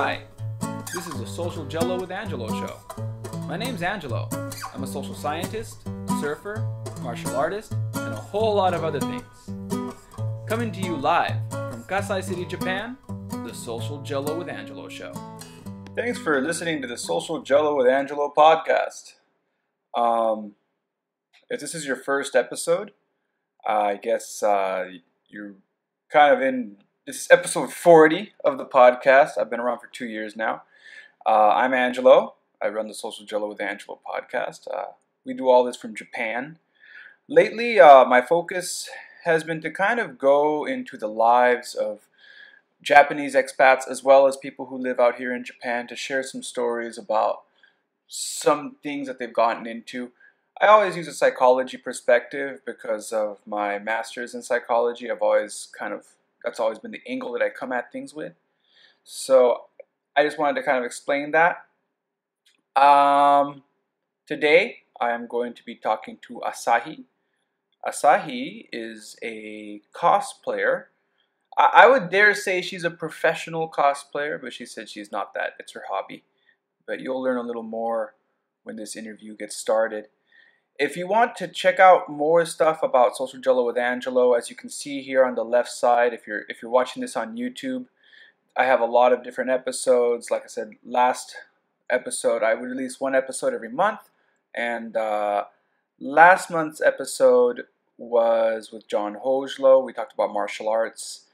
Hi, this is the Social Jello with Angelo show. My name's Angelo. I'm a social scientist, surfer, martial artist, and a whole lot of other things. Coming to you live from Kasai City, Japan, the Social Jello with Angelo show. Thanks for listening to the Social Jello with Angelo podcast. Um, if this is your first episode, I guess uh, you're kind of in this is episode 40 of the podcast. I've been around for two years now. Uh, I'm Angelo. I run the Social Jello with Angelo podcast. Uh, we do all this from Japan. Lately, uh, my focus has been to kind of go into the lives of Japanese expats as well as people who live out here in Japan to share some stories about some things that they've gotten into. I always use a psychology perspective because of my master's in psychology. I've always kind of that's always been the angle that I come at things with. So I just wanted to kind of explain that. Um, today I am going to be talking to Asahi. Asahi is a cosplayer. I, I would dare say she's a professional cosplayer, but she said she's not that. It's her hobby. But you'll learn a little more when this interview gets started. If you want to check out more stuff about Social Jello with Angelo, as you can see here on the left side, if you're if you're watching this on YouTube, I have a lot of different episodes. Like I said, last episode I would release one episode every month, and uh, last month's episode was with John Hojlo. We talked about martial arts,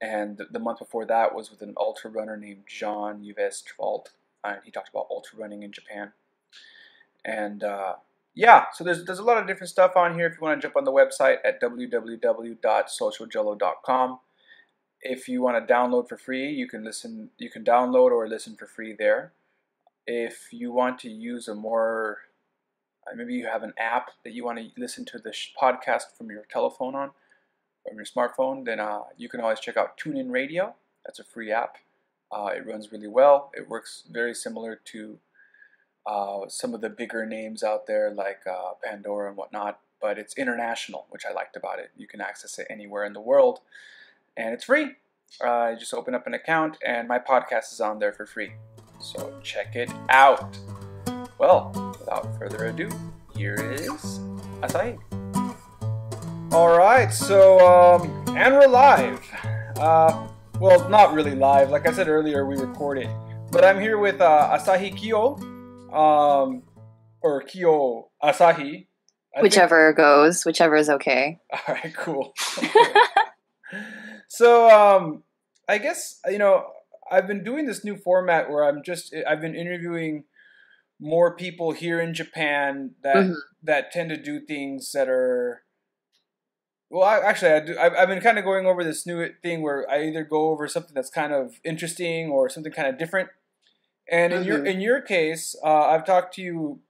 and the month before that was with an ultra runner named John Yves Trevalt, and he talked about ultra running in Japan. And uh, yeah, so there's there's a lot of different stuff on here. If you want to jump on the website at www.socialjello.com, if you want to download for free, you can listen. You can download or listen for free there. If you want to use a more, uh, maybe you have an app that you want to listen to the podcast from your telephone on, from your smartphone, then uh, you can always check out TuneIn Radio. That's a free app. Uh, it runs really well. It works very similar to uh, some of the bigger names out there like uh, Pandora and whatnot, but it's international, which I liked about it. You can access it anywhere in the world, and it's free. Uh, you just open up an account, and my podcast is on there for free. So check it out. Well, without further ado, here is Asahi. All right, so um, and we're live. Uh, well, not really live. Like I said earlier, we recorded, but I'm here with uh, Asahi Kyo um, or Kyo Asahi. I whichever think... goes, whichever is okay. All right, cool. so, um, I guess you know I've been doing this new format where I'm just I've been interviewing more people here in Japan that mm-hmm. that tend to do things that are well, I, actually, I do, I've, I've been kind of going over this new thing where I either go over something that's kind of interesting or something kind of different, and in mm-hmm. your in your case, uh, I've talked to you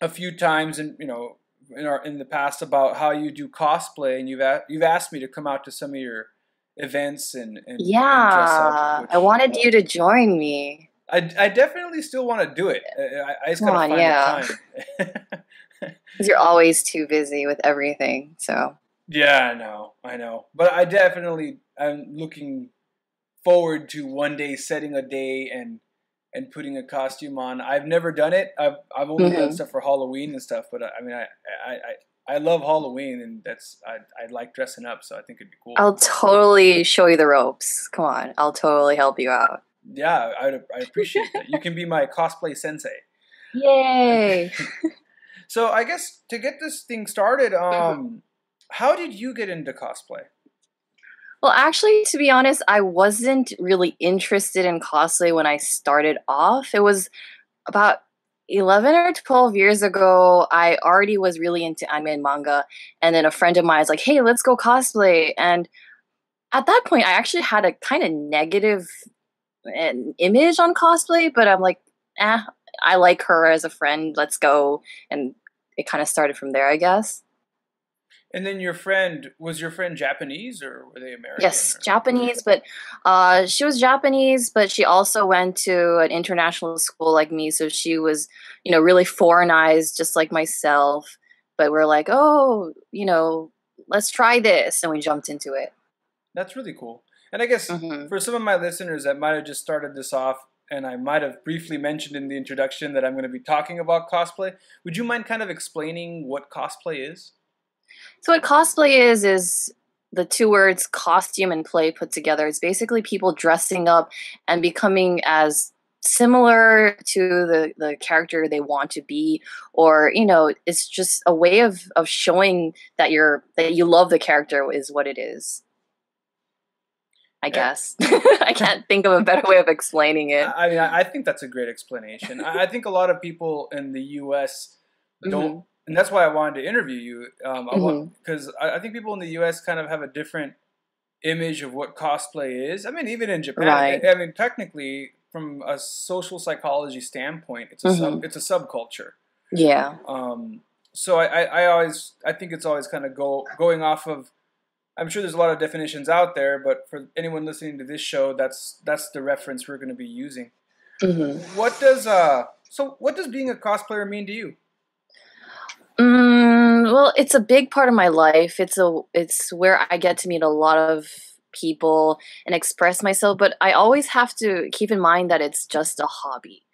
a few times, and you know, in our in the past about how you do cosplay, and you've a, you've asked me to come out to some of your events and, and yeah, and up, I wanted you to join me. I, I definitely still want to do it. I, I just gotta on, find yeah. the time. Because you're always too busy with everything, so. Yeah, I know, I know, but I definitely I'm looking forward to one day setting a day and and putting a costume on. I've never done it. I've I've only mm-hmm. done stuff for Halloween and stuff, but I, I mean, I, I, I I love Halloween, and that's I I like dressing up, so I think it'd be cool. I'll totally show you the ropes. Come on, I'll totally help you out. Yeah, I I appreciate that. You can be my cosplay sensei. Yay! so I guess to get this thing started, um, how did you get into cosplay? Well, actually, to be honest, I wasn't really interested in cosplay when I started off. It was about 11 or 12 years ago, I already was really into anime and manga. And then a friend of mine was like, hey, let's go cosplay. And at that point, I actually had a kind of negative eh, image on cosplay, but I'm like, eh, I like her as a friend. Let's go. And it kind of started from there, I guess. And then your friend was your friend Japanese or were they American? Yes, or? Japanese, but uh, she was Japanese, but she also went to an international school like me, so she was, you know, really foreignized, just like myself. But we're like, oh, you know, let's try this, and we jumped into it. That's really cool. And I guess mm-hmm. for some of my listeners that might have just started this off and I might have briefly mentioned in the introduction that I'm going to be talking about cosplay. Would you mind kind of explaining what cosplay is? So, what cosplay is, is the two words costume and play put together. It's basically people dressing up and becoming as similar to the, the character they want to be or you know it's just a way of of showing that you're that you love the character is what it is I guess. I can't think of a better way of explaining it. I mean, I think that's a great explanation. I think a lot of people in the U.S. don't, mm-hmm. And that's why I wanted to interview you. Um, because mm-hmm. I, I, think people in the U.S. kind of have a different image of what cosplay is. I mean, even in Japan, right. I, I mean, technically, from a social psychology standpoint, it's a mm-hmm. sub, it's a subculture. Yeah. Um. So I, I, I always I think it's always kind of go going off of I'm sure there's a lot of definitions out there, but for anyone listening to this show, that's that's the reference we're going to be using. Mm-hmm. What does uh so what does being a cosplayer mean to you? Mm, well, it's a big part of my life. It's a it's where I get to meet a lot of people and express myself, but I always have to keep in mind that it's just a hobby.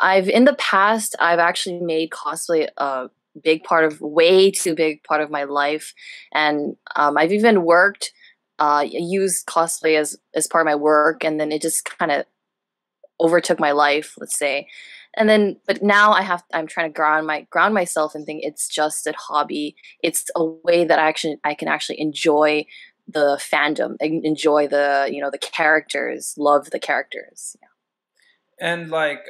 I've in the past I've actually made cosplay a big part of way too big part of my life and um, i've even worked uh, used cosplay as as part of my work and then it just kind of overtook my life let's say and then but now i have i'm trying to ground my ground myself and think it's just a hobby it's a way that i actually i can actually enjoy the fandom enjoy the you know the characters love the characters yeah. and like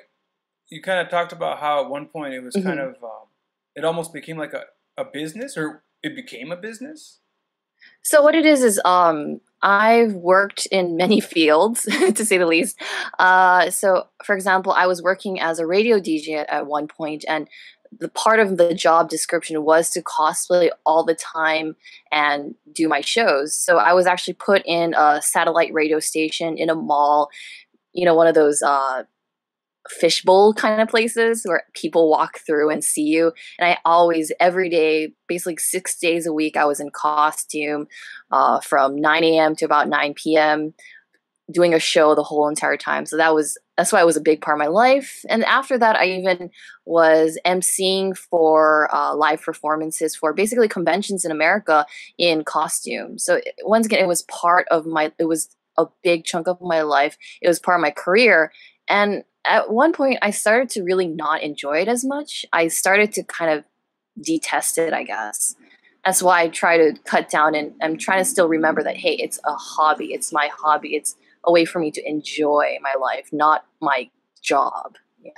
you kind of talked about how at one point it was mm-hmm. kind of um, it almost became like a, a business or it became a business? So what it is is um I've worked in many fields to say the least. Uh, so for example, I was working as a radio DJ at, at one point and the part of the job description was to cosplay all the time and do my shows. So I was actually put in a satellite radio station in a mall, you know, one of those uh, fishbowl kind of places where people walk through and see you. And I always, every day, basically six days a week, I was in costume uh, from 9 a.m. to about 9 p.m. doing a show the whole entire time. So that was that's why it was a big part of my life. And after that, I even was emceeing for uh, live performances for basically conventions in America in costume. So once again, it was part of my. It was a big chunk of my life. It was part of my career. And at one point I started to really not enjoy it as much. I started to kind of detest it, I guess. That's why I try to cut down and I'm trying to still remember that hey, it's a hobby. It's my hobby. It's a way for me to enjoy my life, not my job. Yeah.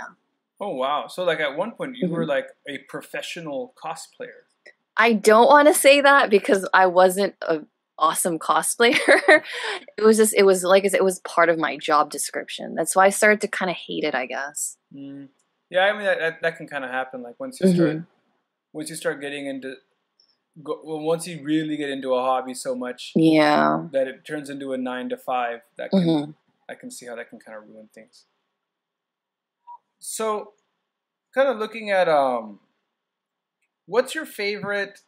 Oh wow. So like at one point you mm-hmm. were like a professional cosplayer. I don't want to say that because I wasn't a awesome cosplayer. it was just it was like it was part of my job description. That's why I started to kind of hate it, I guess. Mm. Yeah, I mean that that, can kind of happen. Like once you mm-hmm. start once you start getting into go, well, once you really get into a hobby so much, yeah, that it turns into a nine to five. That can mm-hmm. I can see how that can kind of ruin things. So, kind of looking at um, what's your favorite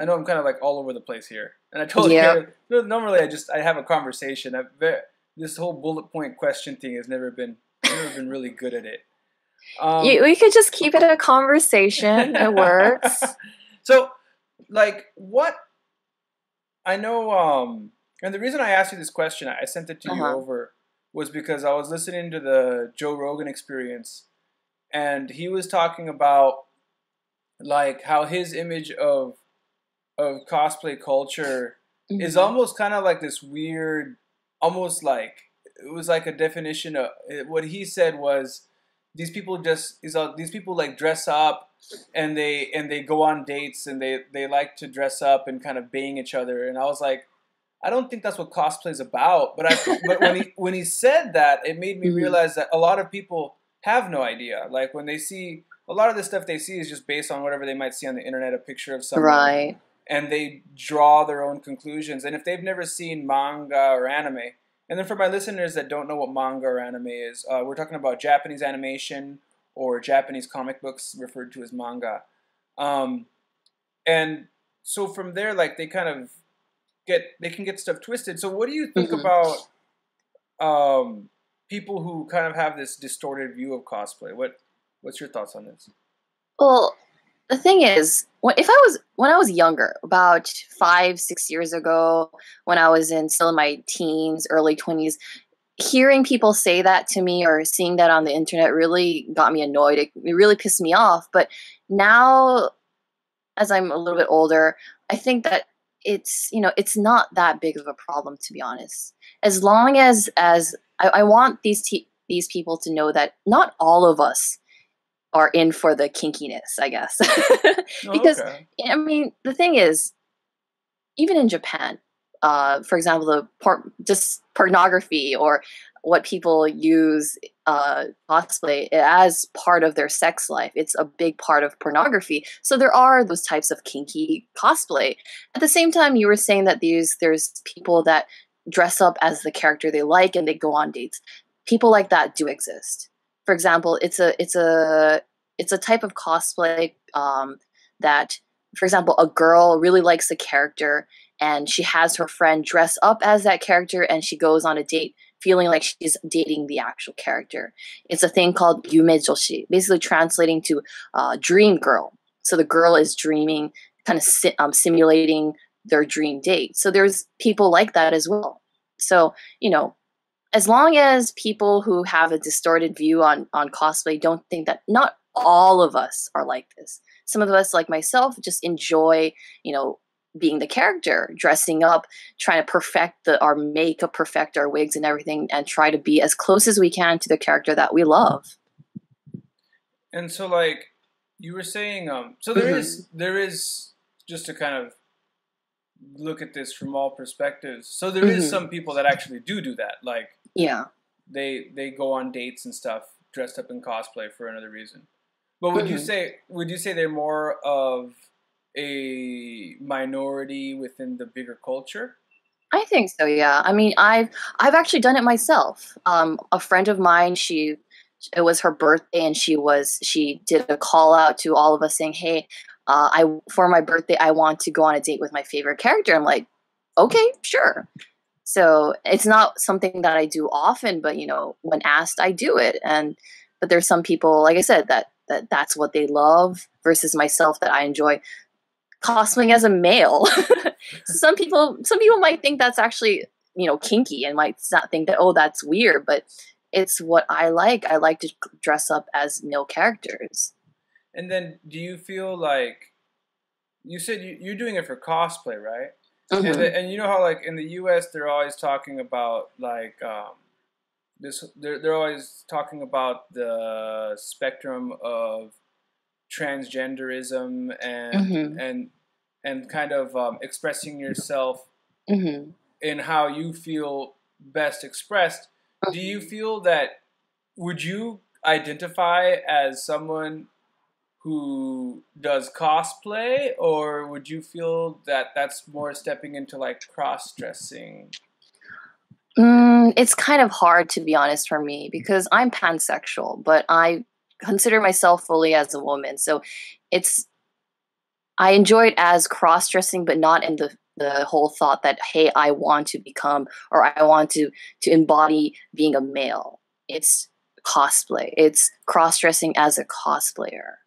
I know I'm kind of like all over the place here, and I told you normally I just I have a conversation. I've, this whole bullet point question thing has never been never been really good at it. Um, you, we could just keep it a conversation. it works. So, like, what I know, um, and the reason I asked you this question, I sent it to uh-huh. you over, was because I was listening to the Joe Rogan Experience, and he was talking about like how his image of of cosplay culture mm-hmm. is almost kind of like this weird, almost like it was like a definition of what he said was these people just is these people like dress up and they and they go on dates and they they like to dress up and kind of bang each other and I was like I don't think that's what cosplay is about but I but when he when he said that it made me mm-hmm. realize that a lot of people have no idea like when they see a lot of the stuff they see is just based on whatever they might see on the internet a picture of someone right and they draw their own conclusions. And if they've never seen manga or anime, and then for my listeners that don't know what manga or anime is, uh, we're talking about Japanese animation or Japanese comic books referred to as manga. Um, and so from there, like they kind of get they can get stuff twisted. So what do you think mm-hmm. about um, people who kind of have this distorted view of cosplay. What what's your thoughts on this? Well, the thing is, if I was when I was younger, about five, six years ago, when I was in still in my teens, early twenties, hearing people say that to me or seeing that on the internet really got me annoyed. It, it really pissed me off. But now, as I'm a little bit older, I think that it's you know it's not that big of a problem to be honest. As long as as I, I want these te- these people to know that not all of us are in for the kinkiness, I guess. because Oh, okay. I mean, the thing is, even in Japan, uh, for example, the por- just pornography or what people use uh, cosplay as part of their sex life. It's a big part of pornography. So there are those types of kinky cosplay. At the same time, you were saying that these there's people that dress up as the character they like and they go on dates. People like that do exist. For example, it's a it's a it's a type of cosplay um, that, for example, a girl really likes a character and she has her friend dress up as that character and she goes on a date feeling like she's dating the actual character. It's a thing called yume joshi, basically translating to uh, dream girl. So the girl is dreaming, kind of si- um, simulating their dream date. So there's people like that as well. So you know, as long as people who have a distorted view on on cosplay don't think that not all of us are like this. Some of us, like myself, just enjoy, you know, being the character, dressing up, trying to perfect the our makeup, perfect our wigs and everything, and try to be as close as we can to the character that we love. And so, like you were saying, um, so there is there is just to kind of look at this from all perspectives. So there is Mhm. some people that actually do do that, like Yeah. they they go on dates and stuff dressed up in cosplay for another reason. But would you Mhm. say would you say they're more of a minority within the bigger culture? I think so. Yeah. I mean, I've I've actually done it myself. Um, a friend of mine, she it was her birthday, and she was she did a call out to all of us saying, "Hey, uh, I for my birthday, I want to go on a date with my favorite character." I'm like, "Okay, sure." So it's not something that I do often, but you know, when asked, I do it. And but there's some people, like I said, that that that's what they love versus myself that I enjoy cosplaying as a male. some people some people might think that's actually you know kinky and might not think that oh that's weird but it's what i like i like to dress up as male characters And then do you feel like you said you, you're doing it for cosplay, right? Mhm. And, the, and you know how like in the U.S. they're always talking about like um, this. They're they're always talking about the spectrum of transgenderism and Mhm. and and kind of um, expressing yourself Mhm. in how you feel best expressed. Do you feel that would you identify as someone who does cosplay or would you feel that that's more stepping into like cross dressing? Mm, it's kind of hard to be honest for me because i'm pansexual but i consider myself fully as a woman. So it's i enjoy it as cross-dressing but not in the the whole thought that hey i want to become or i want to to embody being a male. It's cosplay. It's cross-dressing as a cosplayer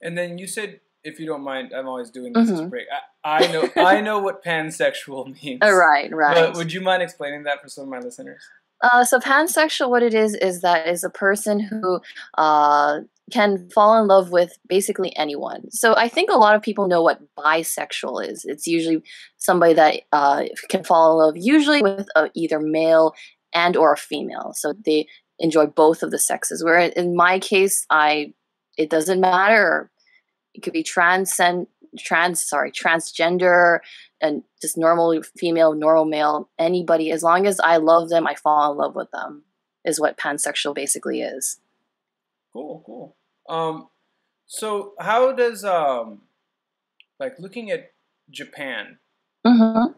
And then you said if you don't mind, I'm always doing this as a Mhm. break. I, I know I know what pansexual means. Right right But would you mind explaining that for some of my listeners? Uh, so pansexual, what it is, is that is a person who uh, can fall in love with basically anyone. So I think a lot of people know what bisexual is. It's usually somebody that uh, can fall in love, usually with uh, either male and or a female. So they enjoy both of the sexes. Where in my case, I it doesn't matter. It could be transcend trans sorry transgender and just normal female, normal male, anybody, as long as I love them, I fall in love with them, is what pansexual basically is. Cool, cool. Um, so how does um, like looking at Japan? Mm-hmm.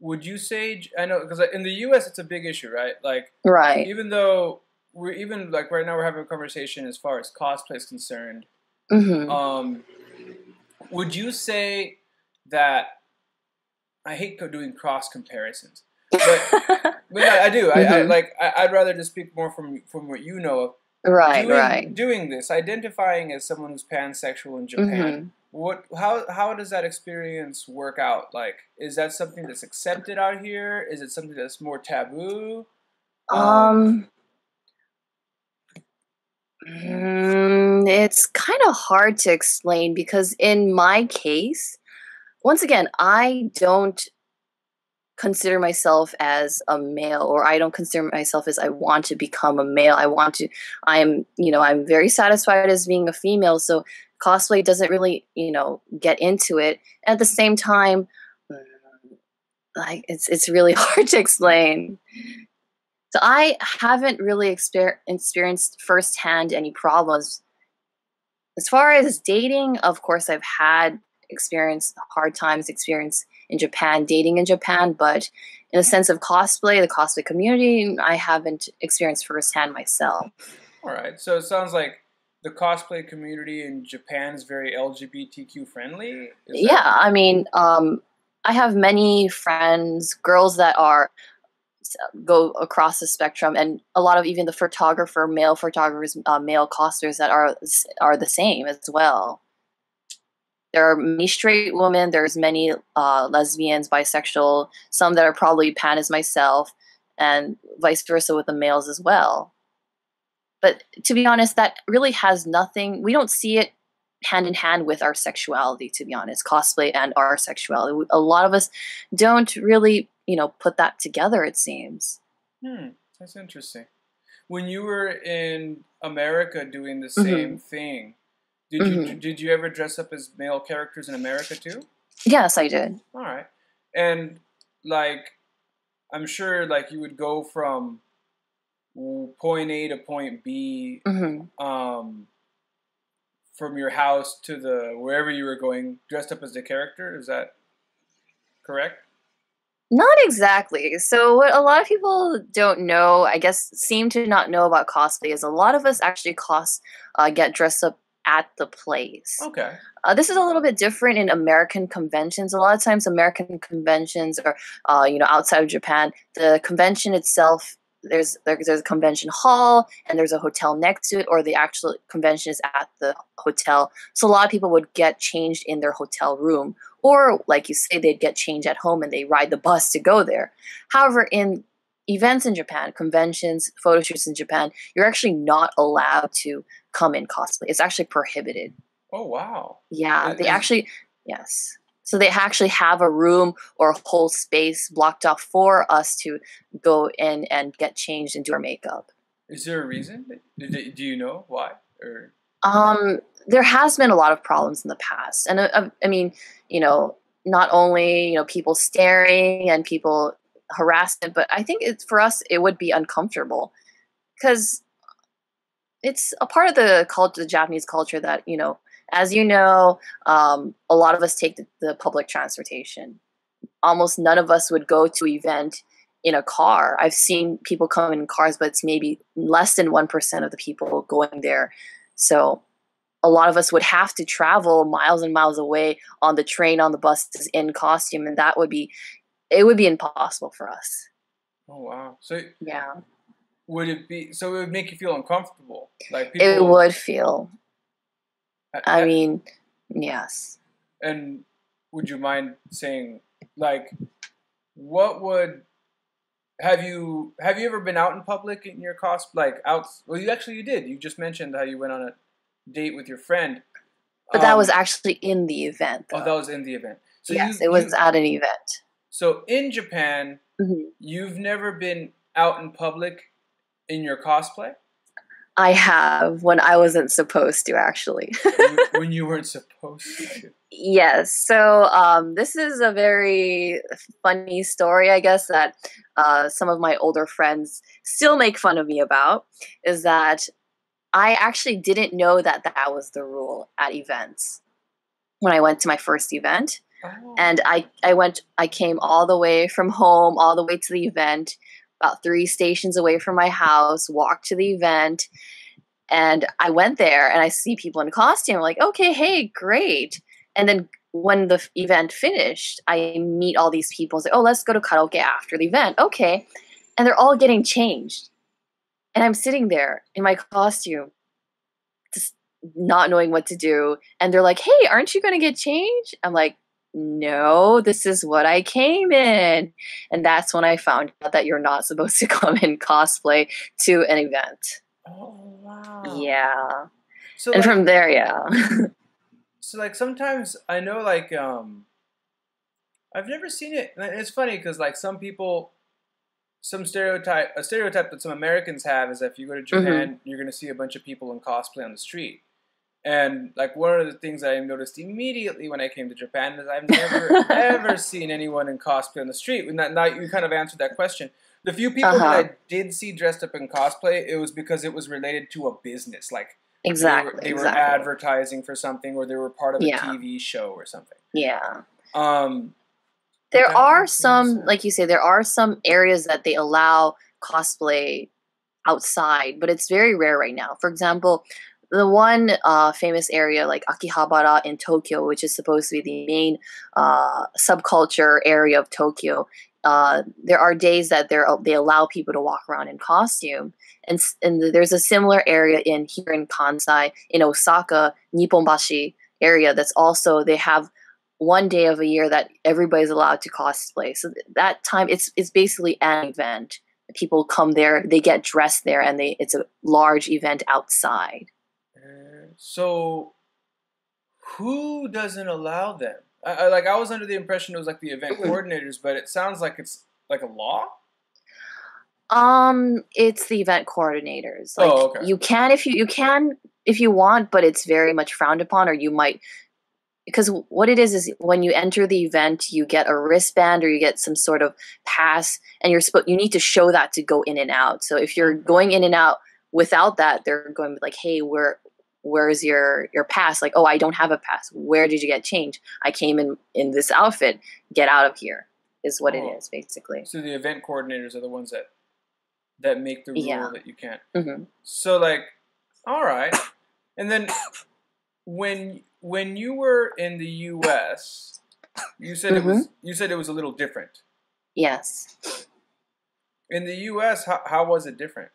Would you say I know because in the U.S. it's a big issue, right? Like Right. even though we're even like right now we're having a conversation as far as cosplay is concerned. Mm-hmm. Um, would you say that I hate doing cross comparisons, but, but I, I do. I, I like. I, would rather just speak more from from what you know of. Right, doing, right. Doing this, identifying as someone who's pansexual in Japan. Mm-hmm. What? How? How does that experience work out? Like, is that something that's accepted out here? Is it something that's more taboo? Um. Mm, it's kind of hard to explain because in my case, once again, I don't consider myself as a male or I don't consider myself as I want to become a male. I want to I'm, you know, I'm very satisfied as being a female, so cosplay doesn't really, you know, get into it. At the same time, like it's it's really hard to explain. So I haven't really exper- experienced firsthand any problems. As far as dating, of course, I've had experience hard times, experience in Japan, dating in Japan, but in the sense of cosplay, the cosplay community, I haven't experienced firsthand myself. All right. So it sounds like the cosplay community in Japan is very LGBTQ friendly. Yeah, I mean, um, I have many friends, girls that are go across the spectrum, and a lot of even the photographer, male photographers, uh, male costers that are are the same as well. There are many straight women there's many uh, lesbians bisexual some that are probably pan as myself and vice versa with the males as well. But to be honest that really has nothing we don't see it hand in hand with our sexuality to be honest cosplay and our sexuality a lot of us don't really you know put that together it seems hmm that's interesting when you were in america doing the mm-hmm. same thing did mm-hmm. you did you ever dress up as male characters in America too? Yes, I did. All right, and like, I'm sure like you would go from point A to point B, mm-hmm. um, from your house to the wherever you were going, dressed up as the character. Is that correct? Not exactly. So, what a lot of people don't know, I guess, seem to not know about cosplay is a lot of us actually cos uh, get dressed up at the place. Okay. Uh, this is a little bit different in American conventions. A lot of times, American conventions are, uh, you know, outside of Japan. The convention itself, there's there's a convention hall and there's a hotel next to it, or the actual convention is at the hotel. So a lot of people would get changed in their hotel room, or like you say, they'd get changed at home and they ride the bus to go there. However, in events in Japan, conventions, photo shoots in Japan, you're actually not allowed to come in cosplay. It's actually prohibited. Oh wow. Yeah, they actually yes. So they actually have a room or a whole space blocked off for us to go in and get changed and do our makeup. Is there a reason? Do you know why? Or um, there has been a lot of problems in the past, and uh, I mean, you know, not only you know people staring and people harassment, but I think it's for us it would be uncomfortable because it's a part of the culture, the Japanese culture that you know, as you know, um, a lot of us take the, the public transportation. Almost none of us would go to event in a car. I've seen people come in cars, but it's maybe less than one percent of the people going there. So a lot of us would have to travel miles and miles away on the train, on the buses, in costume, and that would be it would be impossible for us. Oh wow! So yeah, would it be so? It would make you feel uncomfortable, like people, it would feel. I, mean, yes. And would you mind saying, like, what would have you have you ever been out in public in your cost like out? Well, you actually you did. You just mentioned how you went on a date with your friend. But um, that was actually in the event. Though. Oh, that was in the event. So yes, you, it was you, at an event. So in Japan, mm-hmm. you've never been out in public in your cosplay? I have when I wasn't supposed to, actually. when you weren't supposed to. Yes. So um, this is a very funny story, I guess, that uh, some of my older friends still make fun of me about. Is that I actually didn't know that that was the rule at events when I went to my first event. Oh. And I, I went, I came all the way from home, all the way to the event, about three stations away from my house, walked to the event. And I went there and I see people in costume. I'm like, okay, hey, great. And then when the event finished, I meet all these people. Say, "Oh, let's go to karaoke after the event." Okay, and they're all getting changed, and I'm sitting there in my costume, just not knowing what to do. And they're like, "Hey, aren't you going to get changed?" I'm like, "No, this is what I came in." And that's when I found out that you're not supposed to come in cosplay to an event. Oh wow. Yeah, So and like, from there, yeah. so like sometimes I know like um I've never seen it. and It's funny because like some people, some stereotype, a stereotype that some Americans have is that if you go to Mm-hmm. Japan, you're gonna see a bunch of people in cosplay on the street. And like one of the things that I noticed immediately when I came to Japan is I've never ever seen anyone in cosplay on the street. And that, now you kind of answered that question. The few people that Uh-huh. I did see dressed up in cosplay, it was because it was related to a business, like exactly. they were, they were advertising for something or they were part of a Yeah. TV show or something. Yeah. Um, There are some, sense. like you say, there are some areas that they allow cosplay outside, but it's very rare right now. For example, the one uh, famous area like Akihabara in Tokyo, which is supposed to be the main uh, subculture area of Tokyo, uh, there are days that they they allow people to walk around in costume, and and there's a similar area in here in Kansai in Osaka, Nipponbashi area. That's also they have one day of a year that everybody's allowed to cosplay. So that time, it's it's basically an event. People come there, they get dressed there, and they it's a large event outside. So who doesn't allow them? I, I, like I was under the impression it was like the event Mhm. coordinators, but it sounds like it's like a law. Um, it's the event coordinators. Like Oh, okay. you can if you you can if you want, but it's very much frowned upon, or you might because what it is is when you enter the event, you get a wristband or you get some sort of pass, and you're supposed you need to show that to go in and out. So if you're going in and out without that, they're going to be like, "Hey, where where's your your pass?" Like, "Oh, I don't have a pass. Where did you get changed? I came in in this outfit. Get out of here is what Oh. it is basically. So the event coordinators are the ones that that make the rule Yeah. that you can't. hmm So like, all right, and then when when you were in the U.S., you said it Mm-hmm. was you said it was a little different. Yes. In the U.S., how, how was it different?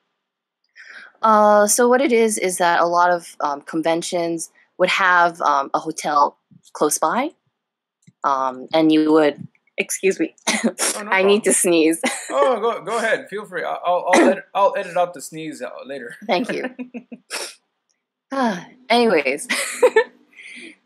Uh, so what it is is that a lot of um, conventions would have um, a hotel close by, um, and you would. Excuse me, Oh, no I need to sneeze. Oh, go go ahead. Feel free. I'll I'll, I'll, edit, I'll edit out the sneeze later. Thank you. Ah, anyways,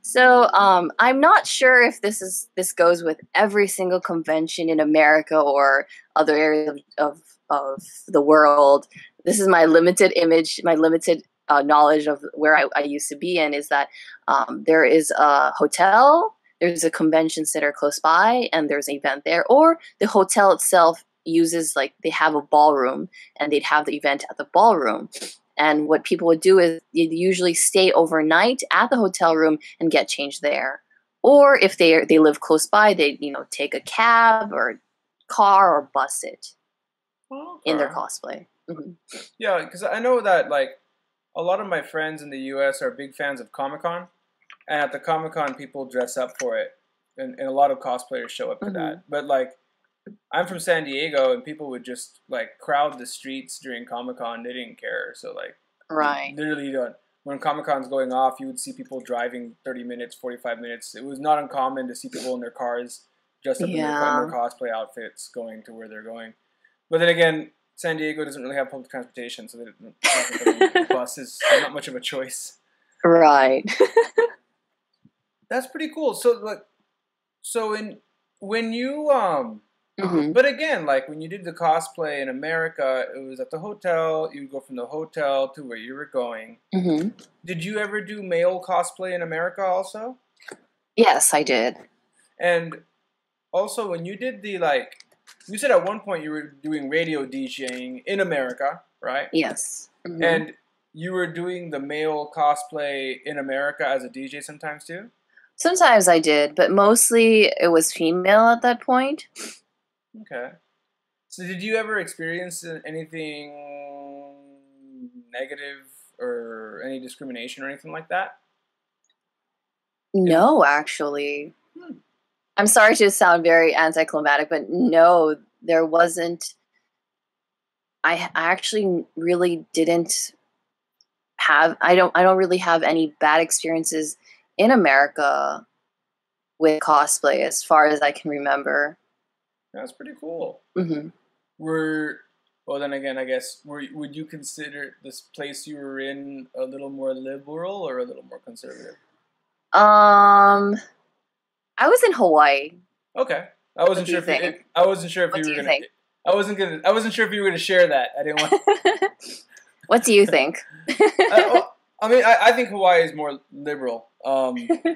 so um, I'm not sure if this is this goes with every single convention in America or other areas of, of of the world. This is my limited image, my limited uh, knowledge of where I, I used to be in. Is that um, there is a hotel, there's a convention center close by, and there's an event there, or the hotel itself uses like they have a ballroom and they'd have the event at the ballroom and what people would do is they'd usually stay overnight at the hotel room and get changed there. Or if they they live close by, they you know take a cab or car or bus it in their cosplay. Mhm. Yeah, because I know that like a lot of my friends in the U.S. are big fans of Comic Con, and at the Comic Con, people dress up for it, and, and a lot of cosplayers show up to Mhm. that. But like, I'm from San Diego, and people would just like crowd the streets during Comic Con. They didn't care, so like Right. literally uh, when Comic Con's going off, you would see people driving 30 minutes, 45 minutes. It was not uncommon to see people in their cars dressed up in, in their cosplay outfits going to where they're going. But then again, San Diego doesn't really have public transportation, so the bus is not much of a choice. Right. That's pretty cool. So like, so in when you um, Mhm. but again, like when you did the cosplay in America, it was at the hotel. You go from the hotel to where you were going. Mhm. Did you ever do male cosplay in America also? Yes, I did. And also, when you did the like, you said at one point you were doing radio DJing in America, right? Yes. Mhm. And you were doing the male cosplay in America as a DJ sometimes too. Sometimes I did, but mostly it was female at that point. Okay. So, did you ever experience anything negative or any discrimination or anything like that? No, actually. Hmm. I'm sorry to sound very anticlimactic, but no, there wasn't. I I actually really didn't have. I don't. I don't really have any bad experiences in America with cosplay, as far as I can remember. That's pretty cool. hmm Were well, then again, I guess were, would you consider this place you were in a little more liberal or a little more conservative? Um, I was in Hawaii. Okay, I wasn't sure if you? I wasn't sure if What you were you gonna. think? I wasn't gonna. I wasn't sure if you were gonna share that. I didn't want. what do you think? I, I mean, I, I think Hawaii is more liberal. Um,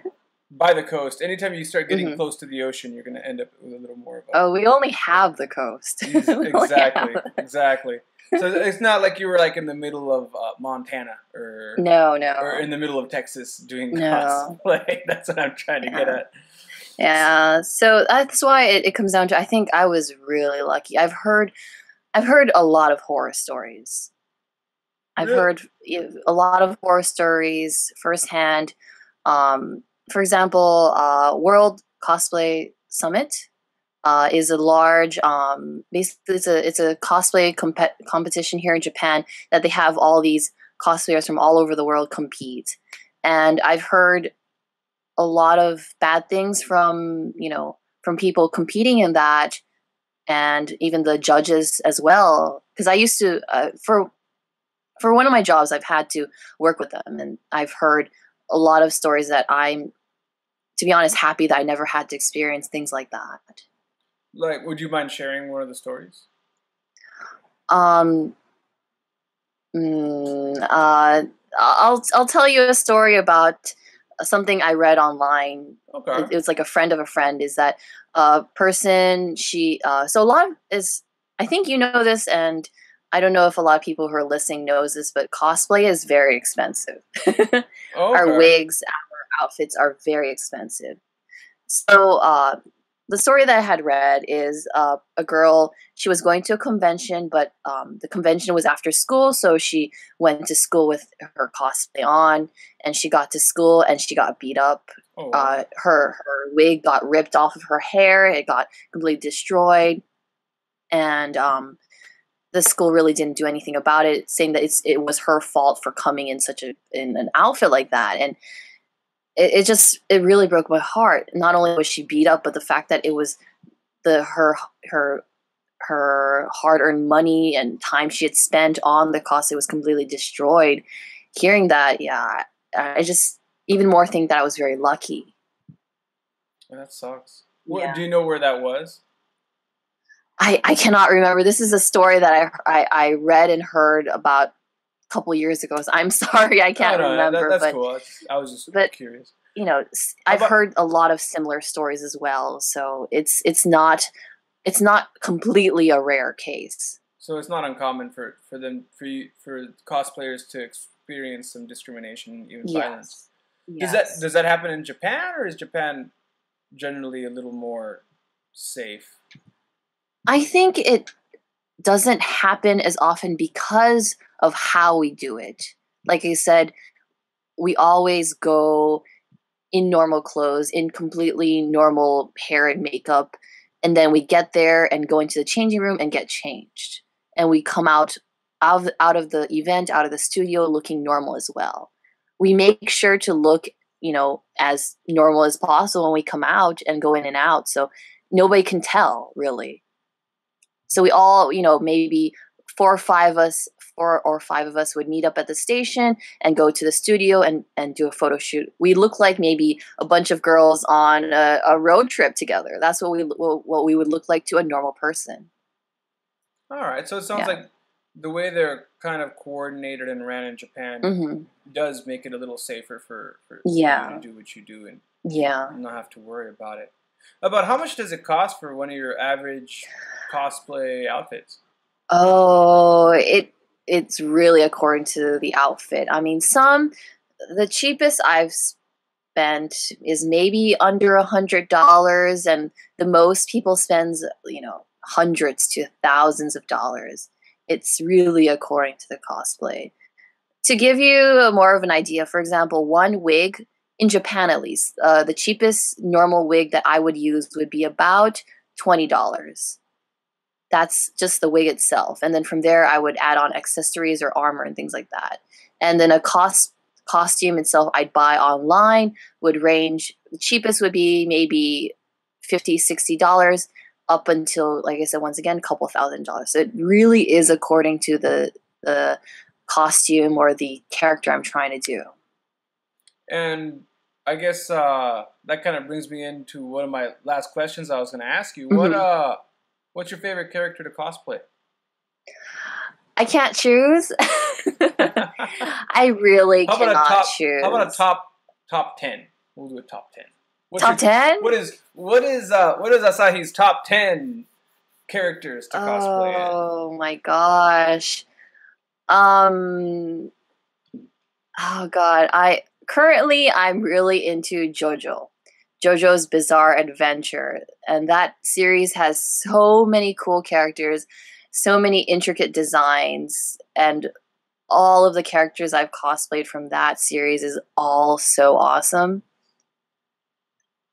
by the coast, anytime you start getting Mhm. close to the ocean, you're going to end up with a little more of a. oh, we only have the coast. Ex- We only exactly, exactly. So it's not like you were like in the middle of uh, Montana or No, no. or in the middle of Texas doing No. cosplay. That's what I'm trying to get at. Yeah, so that's why it, it comes down to I think I was really lucky. I've heard I've heard a lot of horror stories. I've Really? heard a lot of horror stories firsthand. Um, for example, uh, World Cosplay Summit uh, is a large, um, basically it's a it's a cosplay compe- competition here in Japan that they have all these cosplayers from all over the world compete, and I've heard a lot of bad things from you know from people competing in that and even the judges as well because i used to uh, for for one of my jobs i've had to work with them and i've heard a lot of stories that i'm to be honest happy that i never had to experience things like that Like, would you mind sharing one of the stories? um mm, uh i'll i'll tell you a story about something i read online. Okay. it, it was like a friend of a friend is that a person she uh so a lot of is i think you know this and i don't know if a lot of people who are listening knows this but cosplay is very expensive. Our wigs our outfits are very expensive. So uh the story that i had read is uh, a girl she was going to a convention but um, the convention was after school so she went to school with her cosplay on and she got to school and she got beat up Oh, uh, her her wig got ripped off of her hair. It got completely destroyed, and um, the school really didn't do anything about it, saying that it's it was her fault for coming in such a in an outfit like that, and it, it just it really broke my heart. Not only was she beat up, but the fact that it was the her her her hard earned money and time she had spent on the costume was completely destroyed. Hearing that, yeah, I, I just even more think that I was very lucky. that sucks. What, Yeah. Do you know where that was? I, I cannot remember. This is a story that I, I, I read and heard about a couple years ago. So I'm sorry, I can't No, no, that- remember. that's but cool. I was just but- curious. you know, I've about- heard a lot of similar stories as well. So it's it's not it's not completely a rare case. So it's not uncommon for, for them for you, for cosplayers to experience some discrimination, even violence. Yes. Does that does that happen in Japan, or is Japan generally a little more safe? I think it doesn't happen as often because of how we do it. Like I said, we always go in normal clothes, in completely normal hair and makeup, and then we get there and go into the changing room and get changed. And we come out of, out of the event, out of the studio looking normal as well. We make sure to look, you know, as normal as possible when we come out and go in and out. So nobody can tell really. So we all, you know, maybe four or five us, four or five of us would meet up at the station and go to the studio and, and do a photo shoot. We look like maybe a bunch of girls on a, a road trip together. That's what we what we would look like to a normal person. All right, so it sounds Yeah. like the way they're kind of coordinated and ran in Japan hmm does make it a little safer for, for Yeah. you to do what you do and Yeah. not have to worry about it. About how much does it cost for one of your average cosplay outfits? Oh, it it's really according to the outfit. I mean, some the cheapest I've spent is maybe under a hundred dollars, and the most people spends you know hundreds to thousands of dollars. It's really according to the cosplay. To give you a more of an idea, for example, one wig in Japan at least, uh, the cheapest normal wig that I would use would be about twenty dollars. That's just the wig itself, and then from there I would add on accessories or armor and things like that. And then a cost costume itself I'd buy online would range. The cheapest would be maybe 50 60 dollars up until like i said once again a couple thousand dollars so it really is according to the the costume or the character i'm trying to do And I guess uh, that kind of brings me into one of my last questions I was going to ask you. What Mhm. uh, what's your favorite character to cosplay? i can't choose i really How cannot top? choose How about a top top ten? We'll do a top ten. What's top ten? What is what is uh what is Asahi's top ten characters to cosplay? in? Oh my gosh. Um Oh god, I currently I'm really into JoJo. JoJo's Bizarre Adventure and that series has so many cool characters, so many intricate designs and all of the characters I've cosplayed from that series is all so awesome.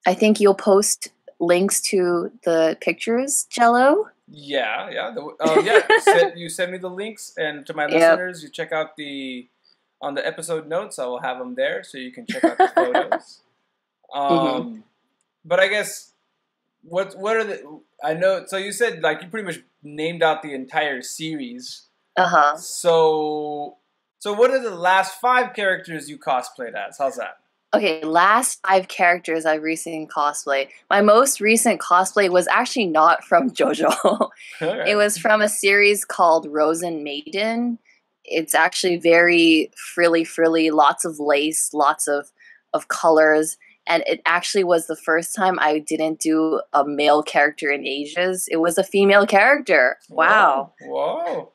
I think you'll post links to the pictures, Jello. Yeah, yeah, the, uh, yeah. send, you send me the links, and to my Yep. listeners, you check out the on the episode notes. I will have them there, so you can check out the photos. Um, Mm-hmm. but I guess what what are the? I know. So you said like you pretty much named out the entire series. Uh huh. So so what are the last five characters you cosplayed as? How's that? Okay, last five characters I've recently cosplay. My most recent cosplay was actually not from JoJo. it was from a series called Rozen Maiden. It's actually very frilly, frilly, lots of lace, lots of of colors, and it actually was the first time I didn't do a male character in ages. It was a female character. Wow. Whoa.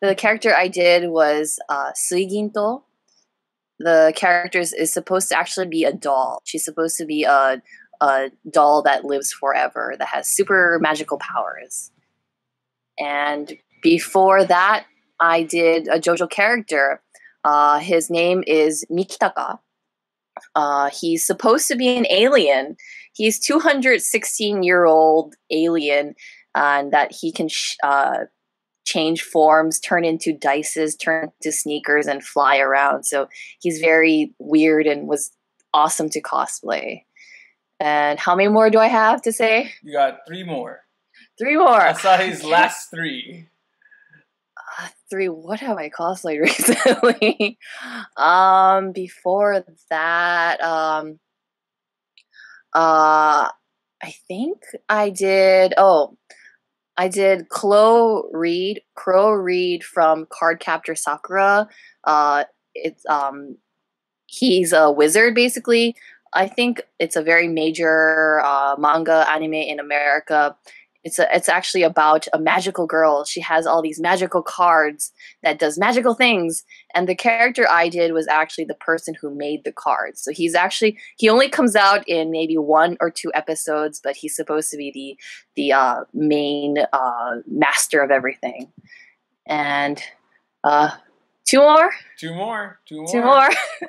The character I did was uh, Suiginto. The character is, is supposed to actually be a doll. She's supposed to be a, a doll that lives forever, that has super magical powers. And before that, I did a JoJo character. Uh, his name is Mikitaka. Uh, he's supposed to be an alien. He's 216 year old alien, and that he can sh- uh, change forms, turn into dices, turn into sneakers, and fly around. So he's very weird and was awesome to cosplay. And how many more do I have to say? You got three more. Three more. I saw his last three. Three. What have I cosplayed recently? um, before that, um, uh, I think I did. Oh, I did Chloe Reed, Clow Reed from Card Cardcaptor Sakura. Uh, it's um, he's a wizard basically. I think it's a very major uh, manga anime in America. It's a, it's actually about a magical girl. She has all these magical cards that does magical things, and the character I did was actually the person who made the cards. So he's actually he only comes out in maybe one or two episodes, but he's supposed to be the the uh, main uh, master of everything. And uh, two more, Two more. Two more. two more,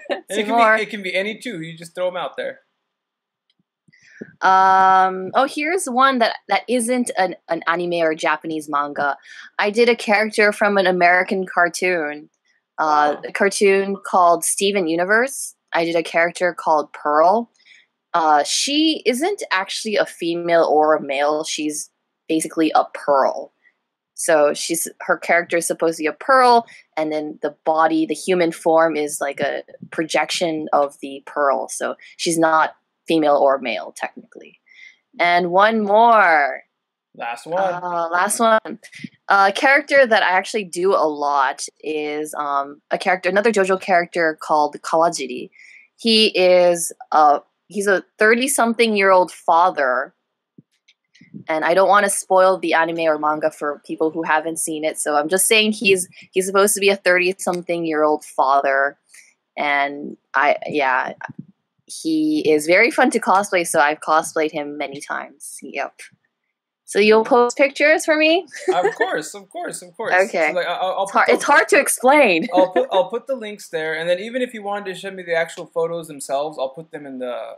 And it can more. Be, it can be any two. You just throw them out there. Um, oh, here's one that that isn't an, an anime or Japanese manga. I did a character from an American cartoon, uh, a cartoon called Steven Universe. I did a character called Pearl. Uh, she isn't actually a female or a male. She's basically a pearl. So she's her character is supposed to be a pearl, and then the body, the human form, is like a projection of the pearl. So she's not female or male technically. And one more, Last one. uh, last one. A character that I actually do a lot is um, a character, another JoJo character called Kawajiri. He is a he's a thirty-something year old father, and I don't want to spoil the anime or manga for people who haven't seen it. So I'm just saying he's he's supposed to be a thirty-something year old father, and I yeah, he is very fun to cosplay. So I've cosplayed him many times. Yep. So you'll post pictures for me? of course, of course, of course. Okay. So, like, I'll, I'll It's hard, the- it's hard to explain. I'll put I'll put the links there, and then even if you wanted to send me the actual photos themselves, I'll put them in the.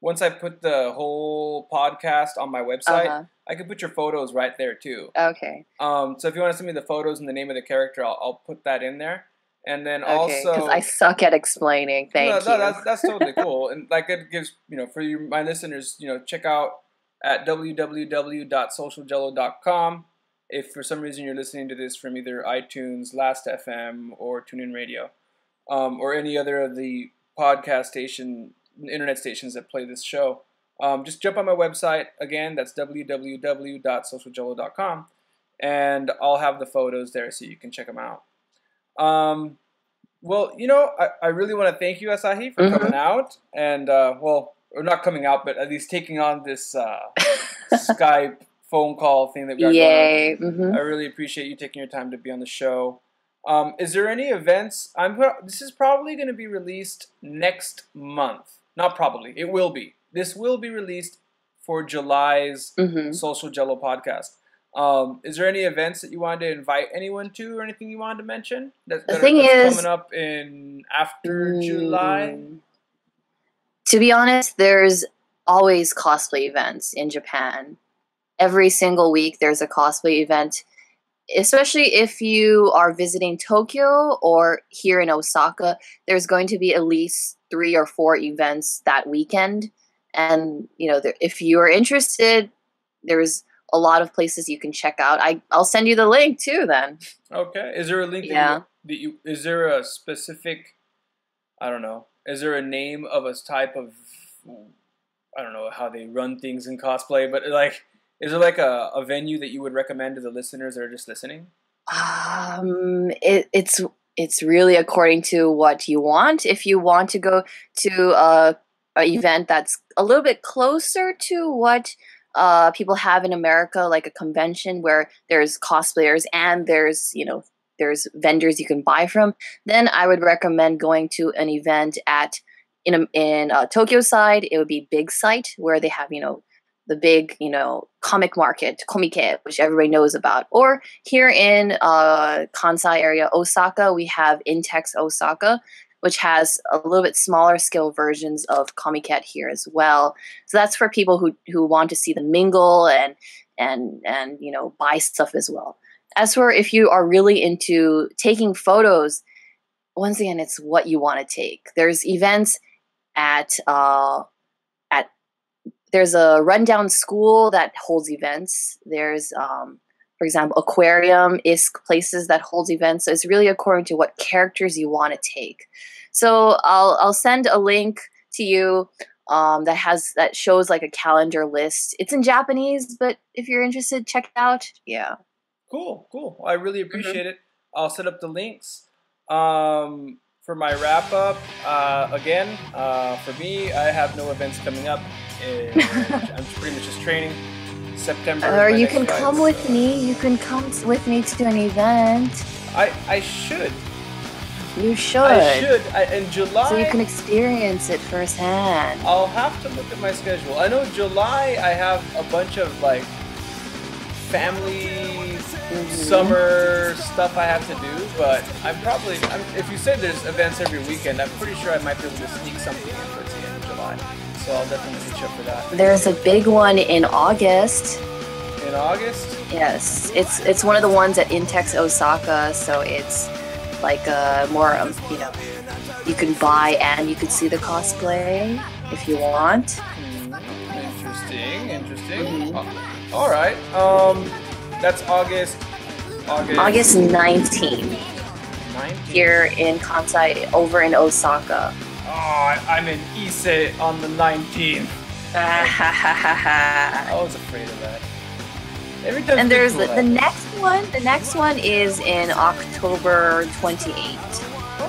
Once I put the whole podcast on my website, Uh-huh. I can put your photos right there too. Okay. Um, so if you want to send me the photos and the name of the character, I'll, I'll put that in there. And then Okay. also, Because I suck at explaining. Thank no, you. no, that's that's totally cool, and like it gives you know for you my listeners, you know, check out at www.socialjello.com. If for some reason you're listening to this from either iTunes, Last FM, or TuneIn Radio, um, or any other of the podcast station, internet stations that play this show, um, just jump on my website again. That's www.socialjello.com, and I'll have the photos there so you can check them out. Um, well, you know, I, I really want to thank you, Asahi, for Mhm. coming out and, uh, well, or not coming out, but at least taking on this uh, Skype phone call thing that we got Yay. going on. I really appreciate you taking your time to be on the show. Um, is there any events? I'm. This is probably going to be released next month. Not probably. It will be. This will be released for July's hmm Social Jello podcast. Um, is there any events that you wanted to invite anyone to, or anything you wanted to mention? That, The that are- thing that's is- coming up in after July. Mm. To be honest, there's always cosplay events in Japan. Every single week, there's a cosplay event, especially if you are visiting Tokyo or here in Osaka. There's going to be at least three or four events that weekend. And, you know, there, if you're interested, there's a lot of places you can check out. I, I'll send you the link too then. Okay. Is there a link? That Yeah. you, that you is there a specific? I don't know. Is there a name of a type of? I don't know how they run things in cosplay, but like, is there like a, a venue that you would recommend to the listeners that are just listening? Um, it, it's it's really according to what you want. If you want to go to a, a event that's a little bit closer to what uh, people have in America, like a convention where there's cosplayers and there's you know there's vendors you can buy from, then I would recommend going to an event at in in uh, Tokyo side. It would be Big Sight where they have you know the big you know comic market, Komike, which everybody knows about, or here in uh, Kansai area, Osaka, we have Intex Osaka, which has a little bit smaller scale versions of Comiket here as well. So that's for people who who want to see the mingle and and and you know buy stuff as well. As for if you are really into taking photos, once again, it's what you want to take. There's events at uh, at there's a rundown school that holds events. There's um, for example, aquarium is places that hold events. So it's really according to what characters you want to take. So I'll I'll send a link to you um, that has that shows like a calendar list. It's in Japanese, but if you're interested, check it out. Yeah. Cool, cool. I really Mm-hmm. appreciate it. I'll set up the links. Um, for my wrap up, uh, again, uh, for me, I have no events coming up. I'm pretty much just training. September. Or you can come with me. You can come with me to an event. I I should. You should. I should. I, in July. So you can experience it firsthand. I'll have to look at my schedule. I know July I have a bunch of like family Mm-hmm. summer stuff I have to do, but I'm probably I'm, if you said there's events every weekend, I'm pretty sure I might be able to sneak something in towards the end of July. So I'll definitely hit you up for that. There's a big one in August. In August, Yes, it's it's one of the ones at Intex Osaka, so it's like a more um, you know you can buy and you can see the cosplay if you want. Hmm, interesting, interesting. Mhm. Uh, all right, um, that's August. August. August 19th 19th. here in Kansai, over in Osaka. Oh, I- I'm in Ise on the 19th. I was afraid of that. Every time. and there's the, the next one. The next one is in October 28th.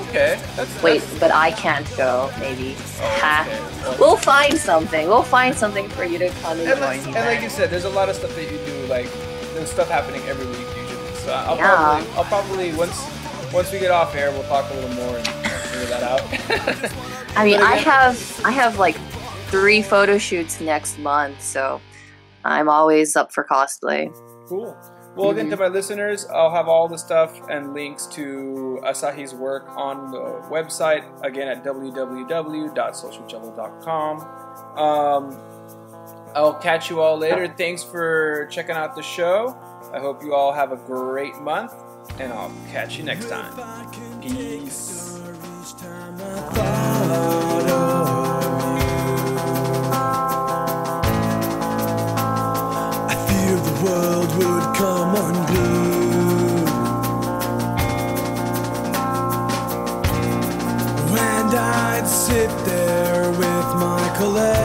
Okay, that's Wait, that's- but I can't go. Maybe. Oh, okay. Well, find something. We'll find something for you to come and and, join like, and like you said, there's a lot of stuff that you do. Like there's stuff happening every week usually. So I'll Yeah. probably, I'll probably once once we get off air, we'll talk a little more and figure that out. I mean, I have I have like three photo shoots next month, so I'm always up for cosplay. Cool. Well, again, to my listeners, I'll have all the stuff and links to Asahi's work on the website, again, at www.socialjello.com. Um, I'll catch you all later. Thanks for checking out the show. I hope you all have a great month, and I'll catch you next time. Peace. World would come unglued. And I'd sit there with my collection.